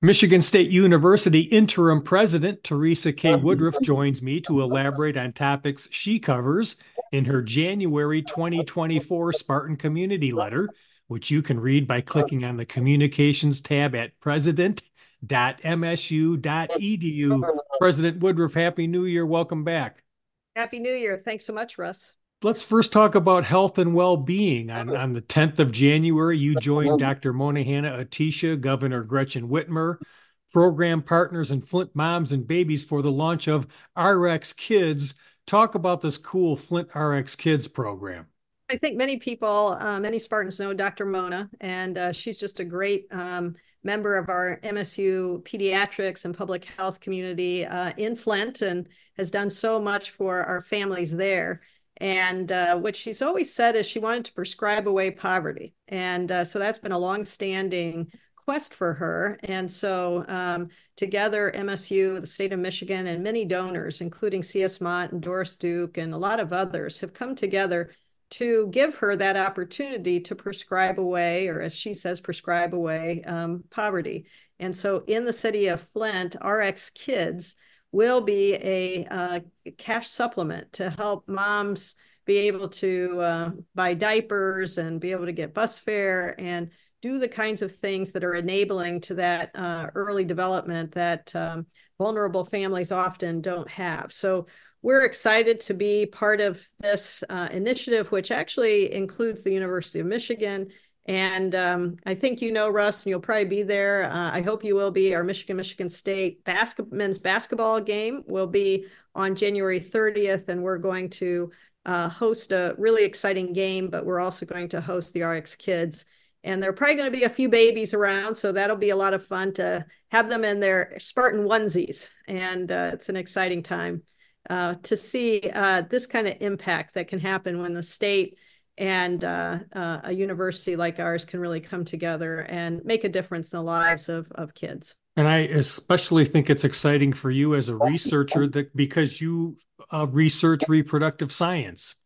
Michigan State University interim president Teresa K. Woodruff joins me to elaborate on topics she covers in her January 2024 Spartan Community Letter, which you can read by clicking on the Communications tab at president.msu.edu. President Woodruff, Happy New Year. Welcome back. Happy New Year. Thanks so much, Russ. Let's first talk about health and well-being. On, on the 10th of January, you joined Dr. Mona Hanna-Attisha, Governor Gretchen Whitmer, program partners and Flint moms and babies for the launch of RX Kids. Talk about this cool Flint RX Kids program. I think many people, uh, many Spartans know Dr. Mona, and uh, she's just a great um, member of our MSU pediatrics and public health community uh, in Flint and has done so much for our families there. And uh, what she's always said is she wanted to prescribe away poverty. And uh, so that's been a long-standing quest for her. And so um, together, MSU, the state of Michigan, and many donors, including CS Mott and Doris Duke and a lot of others, have come together to give her that opportunity to prescribe away, or as she says, prescribe away um, poverty. And so in the city of Flint, RX Kids will be a uh, cash supplement to help moms be able to uh, buy diapers and be able to get bus fare and do the kinds of things that are enabling to that uh, early development that um, vulnerable families often don't have. So we're excited to be part of this uh, initiative, which actually includes the University of Michigan and um, I think you know, Russ, and you'll probably be there. Uh, I hope you will be. Our Michigan Michigan State basket, men's basketball game will be on January 30th, and we're going to uh, host a really exciting game, but we're also going to host the RX Kids. And there are probably going to be a few babies around, so that'll be a lot of fun to have them in their Spartan onesies. And uh, it's an exciting time uh, to see uh, this kind of impact that can happen when the state and uh, uh, a university like ours can really come together and make a difference in the lives of, of kids. And I especially think it's exciting for you as a researcher that because you uh, research reproductive science.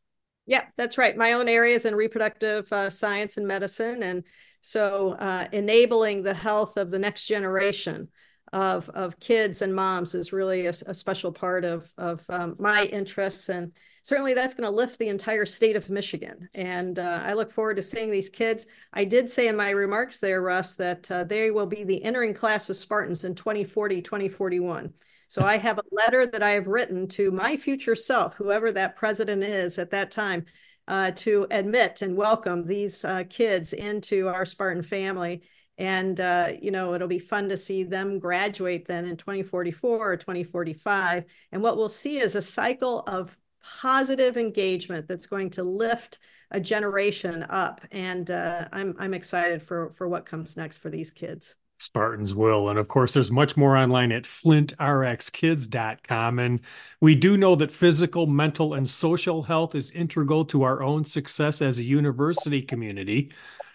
Yeah, that's right. My own area is in reproductive uh, science and medicine, and so uh, enabling the health of the next generation of of kids and moms is really a, a special part of of um, my interests and certainly that's going to lift the entire state of Michigan. And uh, I look forward to seeing these kids. I did say in my remarks there, Russ, that uh, they will be the entering class of Spartans in 2040, 2041. So I have a letter that I have written to my future self, whoever that president is at that time, uh, to admit and welcome these uh, kids into our Spartan family. And, uh, you know, it'll be fun to see them graduate then in 2044 or 2045. And what we'll see is a cycle of positive engagement that's going to lift a generation up. And uh, I'm I'm excited for for what comes next for these kids. Spartans will. And of course, there's much more online at flintrxkids.com. And we do know that physical, mental, and social health is integral to our own success as a university community.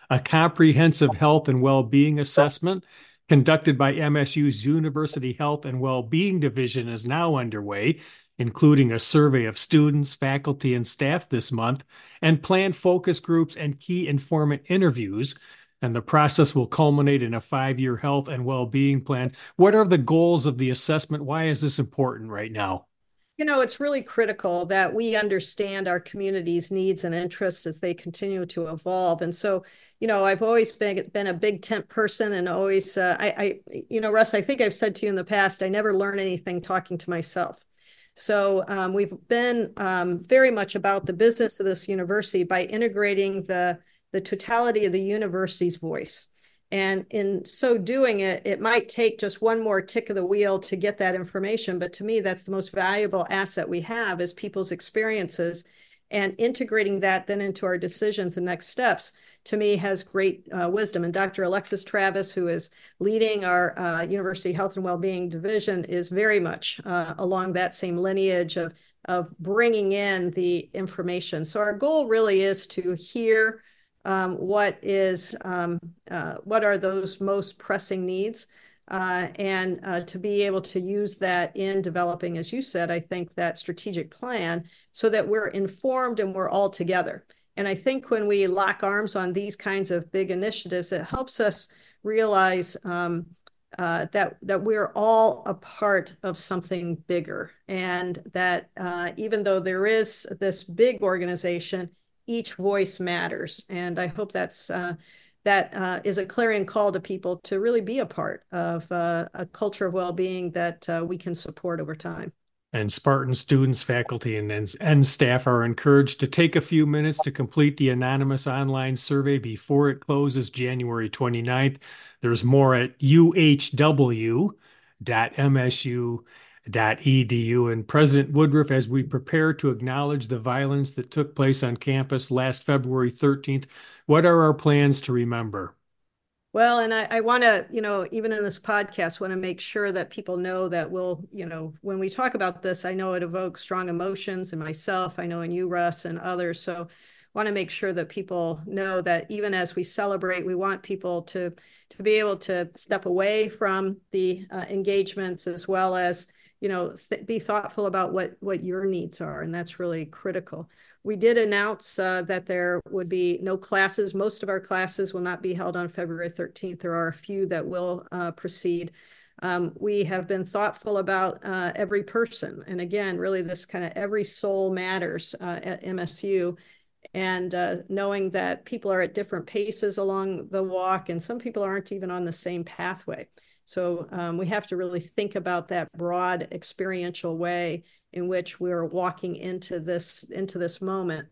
A comprehensive health and well being assessment conducted by MSU's University Health and Well-Being Division is now underway including a survey of students, faculty, and staff this month, and planned focus groups and key informant interviews. And the process will culminate in a five year health and well being plan. What are the goals of the assessment? Why is this important right now? You know, it's really critical that we understand our community's needs and interests as they continue to evolve. And so, you know, I've always been been a big tent person, and always, uh, I, I, you know, Russ, I think I've said to you in the past, I never learn anything talking to myself. So um, we've been um, very much about the business of this university by integrating the, the totality of the university's voice. And in so doing it, it might take just one more tick of the wheel to get that information. But to me, that's the most valuable asset we have is people's experiences and integrating that then into our decisions and next steps to me has great uh, wisdom. And dr alexis travis who is leading our uh, university health and well-being division is very much uh, along that same lineage of of bringing in the information. So our goal really is to hear um, what is um, uh, what are those most pressing needs uh, and uh, to be able to use that in developing, as you said, I think that strategic plan so that we're informed and we're all together. And I think when we lock arms on these kinds of big initiatives, it helps us realize um, uh, that that we're all a part of something bigger, and that uh, even though there is this big organization, each voice matters. And I hope that's uh, that uh, is a clarion call to people to really be a part of uh, a culture of well-being that uh, we can support over time. And Spartan students, faculty, and, and staff are encouraged to take a few minutes to complete the anonymous online survey before it closes January 29th. There's more at uhw.msu.edu. And President Woodruff, as we prepare to acknowledge the violence that took place on campus last February 13th, what are our plans to remember? Well, and I, I want to, you know, even in this podcast, want to make sure that people know that we'll, you know, when we talk about this, I know it evokes strong emotions in myself. I know in you, Russ, and others. So, want to make sure that people know that even as we celebrate, we want people to to be able to step away from the uh, engagements as well as, you know, th- be thoughtful about what what your needs are, and that's really critical. We did announce uh, that there would be no classes. Most of our classes will not be held on February 13th. There are a few that will uh, proceed. Um, we have been thoughtful about uh, every person. And again, really, this kind of every soul matters uh, at MSU. And uh, knowing that people are at different paces along the walk, and some people aren't even on the same pathway. So um, we have to really think about that broad experiential way in which we are walking into this into this moment.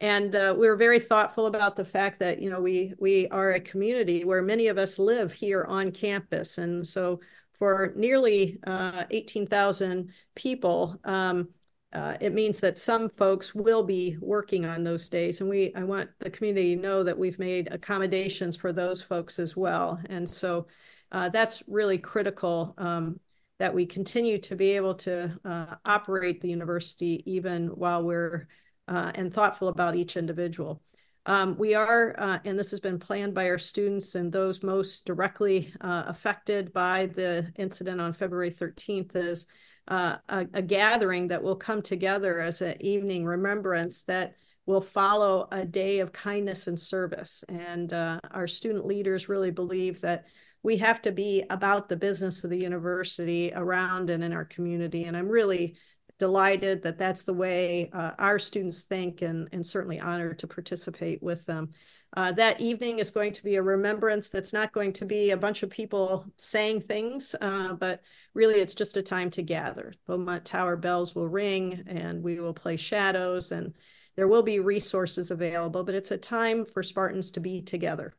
And uh, we were very thoughtful about the fact that you know we we are a community where many of us live here on campus. And so for nearly uh, 18,000 people um, uh, it means that some folks will be working on those days. And we i want the community to know that we've made accommodations for those folks as well. And so uh, that's really critical um, that we continue to be able to uh, operate the university even while we're uh, and thoughtful about each individual. Um, we are, uh, and this has been planned by our students and those most directly uh, affected by the incident on February 13th, is uh, a, a, gathering that will come together as an evening remembrance that will follow a day of kindness and service. And uh, our student leaders really believe that we have to be about the business of the university around and in our community. And I'm really delighted that that's the way uh, our students think and, and certainly honored to participate with them. Uh, that evening is going to be a remembrance that's not going to be a bunch of people saying things, uh, but really it's just a time to gather. Beaumont Tower bells will ring and we will play shadows and there will be resources available, but it's a time for Spartans to be together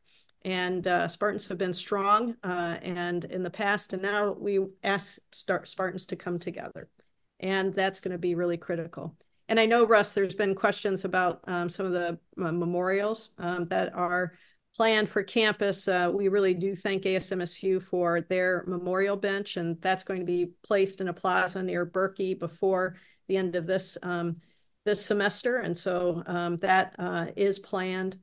and uh, Spartans have been strong uh, and in the past, and now we ask Spartans to come together, and that's going to be really critical. And I know Russ, there's been questions about um, some of the uh, memorials um, that are planned for campus. Uh, we really do thank ASMSU for their memorial bench, and that's going to be placed in a plaza near Berkey before the end of this um, this semester, and so um, that uh, is planned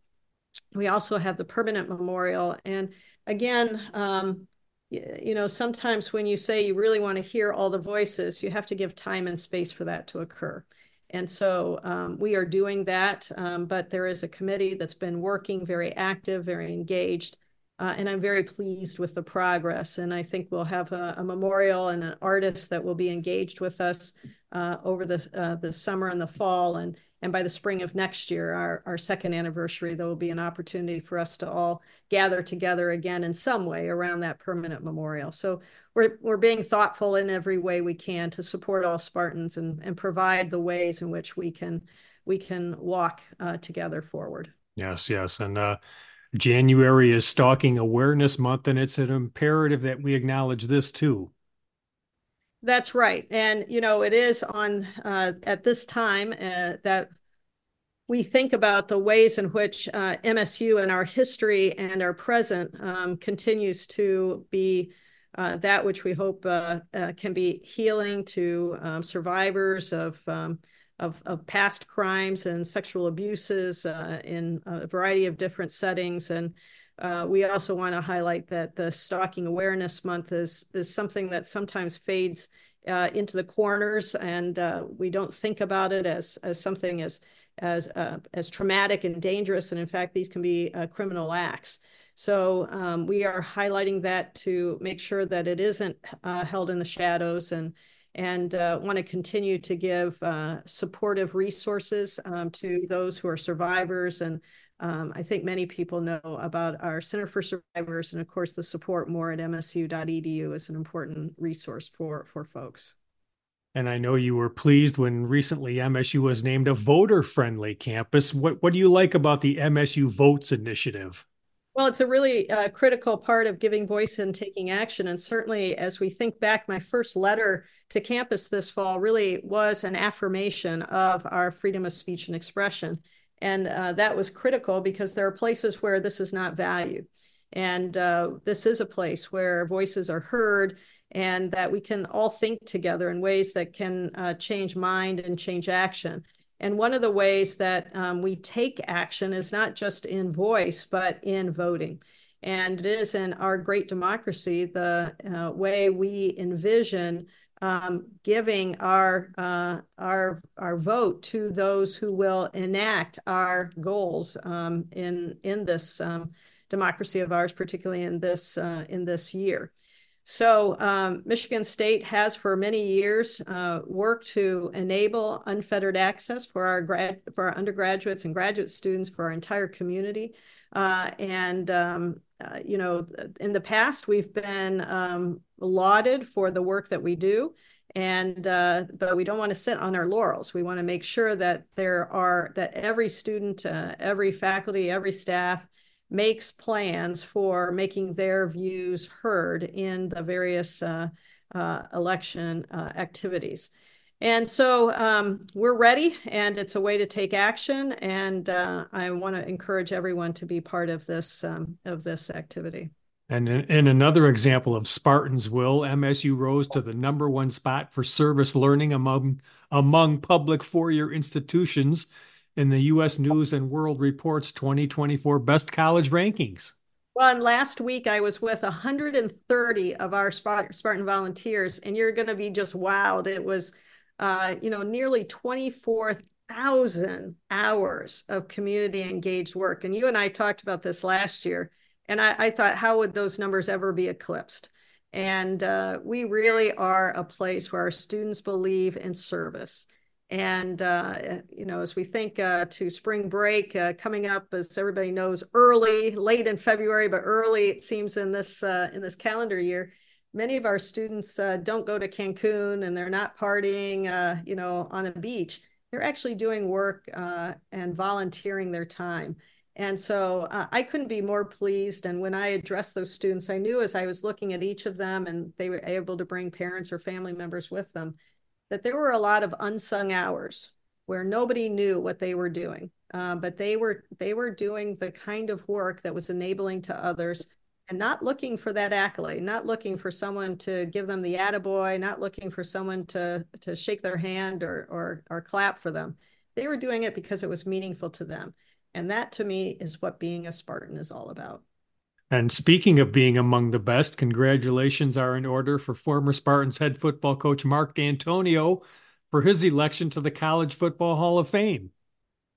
we also have the permanent memorial. And again, um, you know, sometimes when you say you really want to hear all the voices, you have to give time and space for that to occur. And so um, we are doing that, um, but there is a committee that's been working very active, very engaged. Uh, and I'm very pleased with the progress. And I think we'll have a, a memorial and an artist that will be engaged with us uh, over the uh, the summer and the fall. And and by the spring of next year, our, our second anniversary, there will be an opportunity for us to all gather together again in some way around that permanent memorial. So we're, we're being thoughtful in every way we can to support all Spartans and, and provide the ways in which we can we can walk uh, together forward. Yes, yes. And uh, January is Stalking Awareness Month, and it's an imperative that we acknowledge this too. That's right. And, you know, it is on uh, at this time uh, that we think about the ways in which uh, MSU and our history and our present um, continues to be uh, that which we hope uh, uh, can be healing to um, survivors of, um, of, of past crimes and sexual abuses in a variety of different settings. And uh, we also want to highlight that the Stalking Awareness Month is is something that sometimes fades uh, into the corners, and uh, we don't think about it as as something as as uh, as traumatic and dangerous. And in fact, these can be uh, criminal acts. So um, we are highlighting that to make sure that it isn't uh, held in the shadows and and want to continue to give supportive resources um, to those who are survivors. And um, I think many people know about our Center for Survivors, and of course, the support more at msu.edu is an important resource for for folks. And I know you were pleased when recently MSU was named a voter friendly campus. What, what do you like about the MSU Votes initiative? Well, it's a really uh, critical part of giving voice and taking action. And certainly, as we think back, my first letter to campus this fall really was an affirmation of our freedom of speech and expression. And uh, that was critical because there are places where this is not valued. And uh, this is a place where voices are heard and that we can all think together in ways that can uh, change mind and change action. And one of the ways that um, we take action is not just in voice, but in voting. And it is in our great democracy the uh, way we envision um, giving our uh, our our vote to those who will enact our goals um, in in this um, democracy of ours, particularly in this uh, in this year. So um, Michigan State has for many years uh, worked to enable unfettered access for our grad for our undergraduates and graduate students for our entire community. Uh, and um, uh, you know, in the past we've been um, lauded for the work that we do, and uh, but we don't want to sit on our laurels. We want to make sure that there are that every student, uh, every faculty, every staff makes plans for making their views heard in the various uh, uh, election activities. And so um, we're ready, and it's a way to take action. And uh, I want to encourage everyone to be part of this um, of this activity. And in another example of Spartans will, MSU rose to the number one spot for service learning among among public four-year institutions in the U.S. News and World Report's 2024 Best College Rankings. Well, and last week I was with 130 of our Spartan volunteers, and you're going to be just wowed. It was, uh, you know, nearly 24,000 hours of community engaged work. And you and I talked about this last year, and I, I thought, how would those numbers ever be eclipsed? And uh, we really are a place where our students believe in service and, uh, you know, as we think uh, to spring break uh, coming up, as everybody knows, early, late in February, but early, it seems in this uh, in this calendar year, many of our students uh, don't go to Cancun and they're not partying, uh, you know, on the beach. They're actually doing work and volunteering their time. And so I couldn't be more pleased. And when I addressed those students, I knew as I was looking at each of them and they were able to bring parents or family members with them, that there were a lot of unsung hours where nobody knew what they were doing, uh, but they were they were doing the kind of work that was enabling to others and not looking for that accolade, not looking for someone to give them the attaboy, not looking for someone to to shake their hand or or or clap for them. They were doing it because it was meaningful to them. And that to me is what being a Spartan is all about. And speaking of being among the best, congratulations are in order for former Spartans head football coach Mark Dantonio for his election to the College Football Hall of Fame.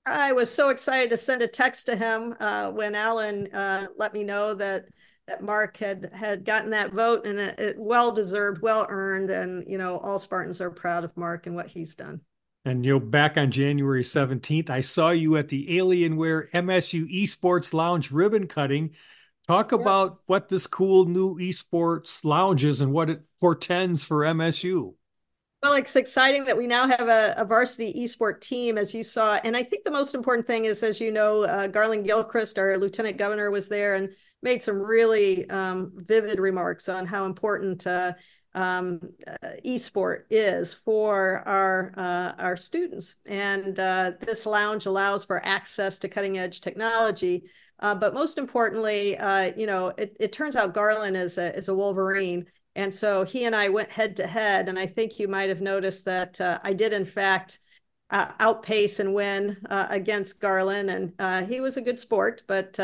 I was so excited to send a text to him uh, when Alan uh, let me know that that Mark had had gotten that vote, and it, it well deserved, well earned, and you know all Spartans are proud of Mark and what he's done. And you know, back on January 17th, I saw you at the Alienware MSU Esports Lounge ribbon cutting Talk yeah. about what this cool new esports lounge is and what it portends for MSU. Well, it's exciting that we now have a, a, varsity esport team, as you saw. And I think the most important thing is, as you know, uh, Garland Gilchrist, our lieutenant governor, was there and made some really um, vivid remarks on how important uh, um, uh, esport is for our uh, our students. And uh, this lounge allows for access to cutting edge technology uh, but most importantly, uh, you know, it, it turns out Garland is a, is a Wolverine. And so he and I went head to head. And I think you might have noticed that uh, I did, in fact, uh, outpace and win uh, against Garland. And he was a good sport, but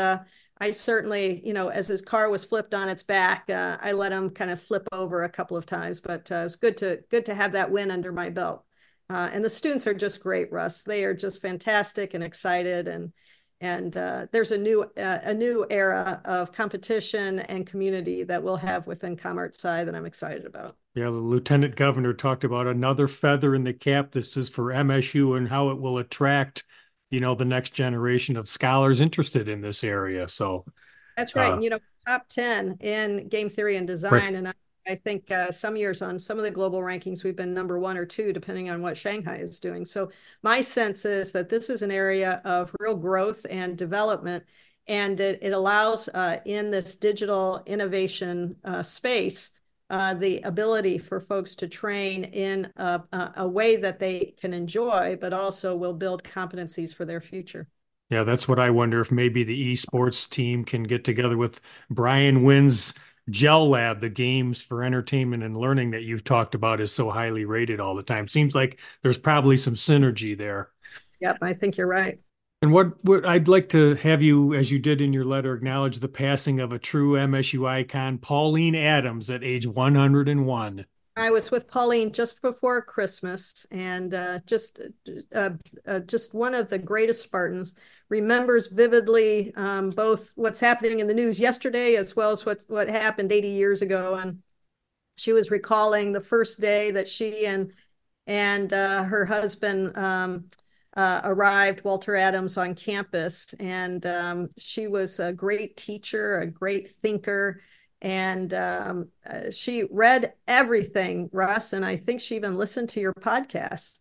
I certainly, you know, as his car was flipped on its back, uh, I let him kind of flip over a couple of times. But uh, it's good to good to have that win under my belt. Uh, and the students are just great, Russ. They are just fantastic and excited, and and uh, there's a new uh, a new era of competition and community that we'll have within ComArtSci that I'm excited about. Yeah, the lieutenant governor talked about another feather in the cap. This is for MSU and how it will attract you know the next generation of scholars interested in this area. So that's right. uh, you know top 10 in game theory and design. Right. and I, I think uh, some years on some of the global rankings we've been number one or two depending on what shanghai is doing. So my sense is that this is an area of real growth and development. And it, it allows uh, in this digital innovation uh, space uh, the ability for folks to train in a, a, way that they can enjoy, but also will build competencies for their future. Yeah, that's what I wonder if maybe the esports team can get together with Brian Winn's Gel Lab, the games for entertainment and learning that you've talked about is so highly rated all the time. Seems like there's probably some synergy there. Yep, I think you're right. And what, what I'd like to have you, as you did in your letter, acknowledge the passing of a true MSU icon, Pauline Adams, at age 101. I was with Pauline just before Christmas, and uh, just uh, uh, just one of the greatest Spartans. Remembers vividly um, both what's happening in the news yesterday as well as what's what happened 80 years ago. And she was recalling the first day that she and and uh, her husband. Um, uh, arrived, Walter Adams, on campus. And um, she was a great teacher, a great thinker. And um, uh, she read everything, Russ. And I think she even listened to your podcast.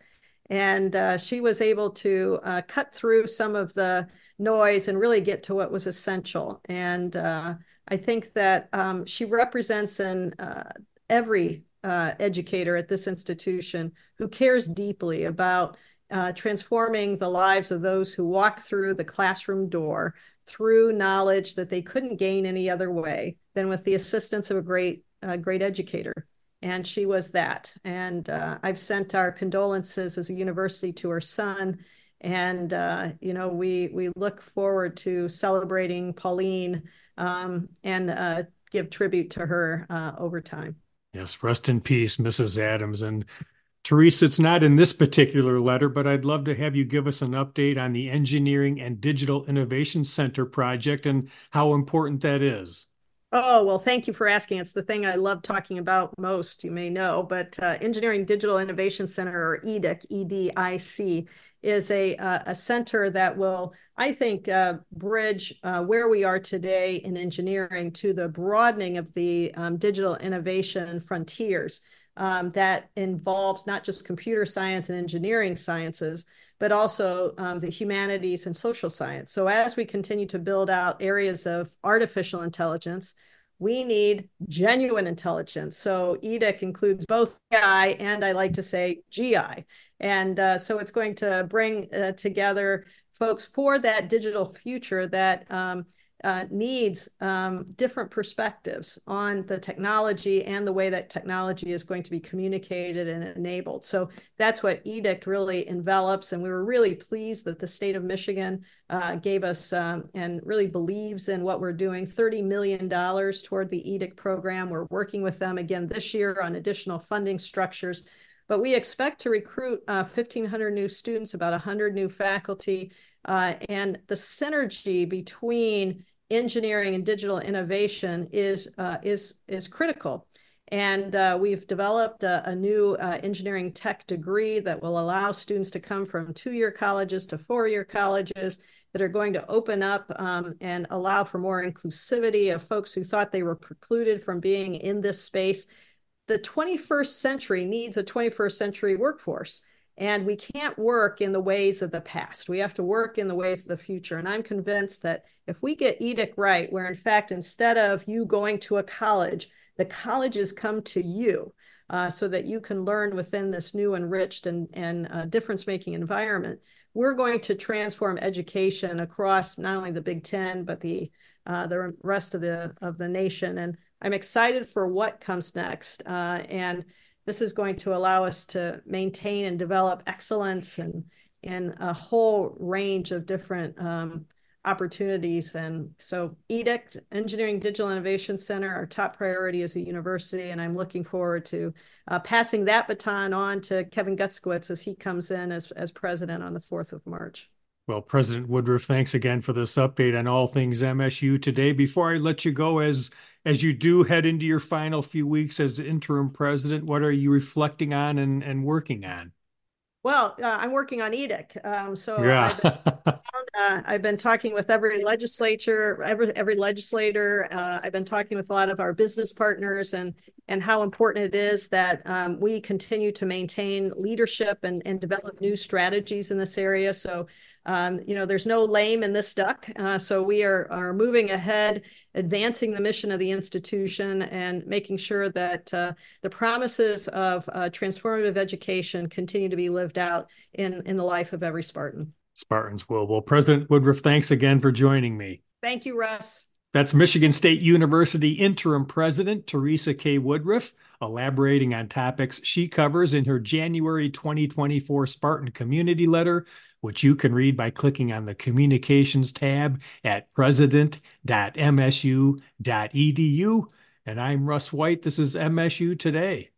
And uh, she was able to uh, cut through some of the noise and really get to what was essential. And uh, I think that um, she represents an uh, every educator at this institution who cares deeply about uh, transforming the lives of those who walk through the classroom door through knowledge that they couldn't gain any other way than with the assistance of a great, uh, great educator. And she was that. And uh, I've sent our condolences as a university to her son. And uh, you know, we we look forward to celebrating Pauline um, and uh, give tribute to her uh, over time. Yes, rest in peace, Mrs. Adams. And Teresa, it's not in this particular letter, but I'd love to have you give us an update on the Engineering and Digital Innovation Center project and how important that is. Oh, well, thank you for asking. It's the thing I love talking about most, you may know. But uh, Engineering Digital Innovation Center, or EDIC, EDIC, is a, uh, a center that will, I think, uh, bridge uh, where we are today in engineering to the broadening of the um, digital innovation frontiers um, that involves not just computer science and engineering sciences, but also um, the humanities and social science. So as we continue to build out areas of artificial intelligence, we need genuine intelligence. So EDIC includes both AI and I like to say GI. And uh, so it's going to bring uh, together folks for that digital future that um, uh, needs um, different perspectives on the technology and the way that technology is going to be communicated and enabled. So that's what EDIC really envelops. And we were really pleased that the state of Michigan uh, gave us um, and really believes in what we're doing $30 million toward the EDIC program. We're working with them again this year on additional funding structures but we expect to recruit uh, 1,500 new students, about 100 new faculty, uh, and the synergy between engineering and digital innovation is uh, is is critical. And uh, we've developed a, a new uh, engineering tech degree that will allow students to come from two-year colleges to four-year colleges that are going to open up um, and allow for more inclusivity of folks who thought they were precluded from being in this space. The 21st century needs a 21st century workforce. And we can't work in the ways of the past. We have to work in the ways of the future. And I'm convinced that if we get EDIC right, where in fact, instead of you going to a college, the colleges come to you uh, so that you can learn within this new enriched and, and uh, difference making environment, we're going to transform education across not only the Big Ten, but the, uh, the rest of the, of the nation. And I'm excited for what comes next. Uh, and this is going to allow us to maintain and develop excellence and in a whole range of different um, opportunities. And so, EDIC, Engineering Digital Innovation Center, our top priority as a university. And I'm looking forward to uh, passing that baton on to Kevin Guskiewicz as he comes in as, as president on the 4th of March. Well, President Woodruff, thanks again for this update on all things MSU today. Before I let you go, as as you do head into your final few weeks as interim president, what are you reflecting on and, and working on? Well, uh, I'm working on EDIC. Um, so yeah. I've, been, uh, I've, been, talking with every legislature, every every legislator. Uh, I've been talking with a lot of our business partners and and how important it is that um, we continue to maintain leadership and, and develop new strategies in this area. So um, you know, there's no lame in this duck. Uh, so we are, are moving ahead, advancing the mission of the institution and making sure that uh, the promises of uh, transformative education continue to be lived out in, in the life of every Spartan. Spartans will. Well, President Woodruff, thanks again for joining me. Thank you, Russ. That's Michigan State University Interim President Teresa K. Woodruff elaborating on topics she covers in her January 2024 Spartan Community Letter, which you can read by clicking on the Communications tab at president.msu.edu. And I'm Russ White. This is MSU Today.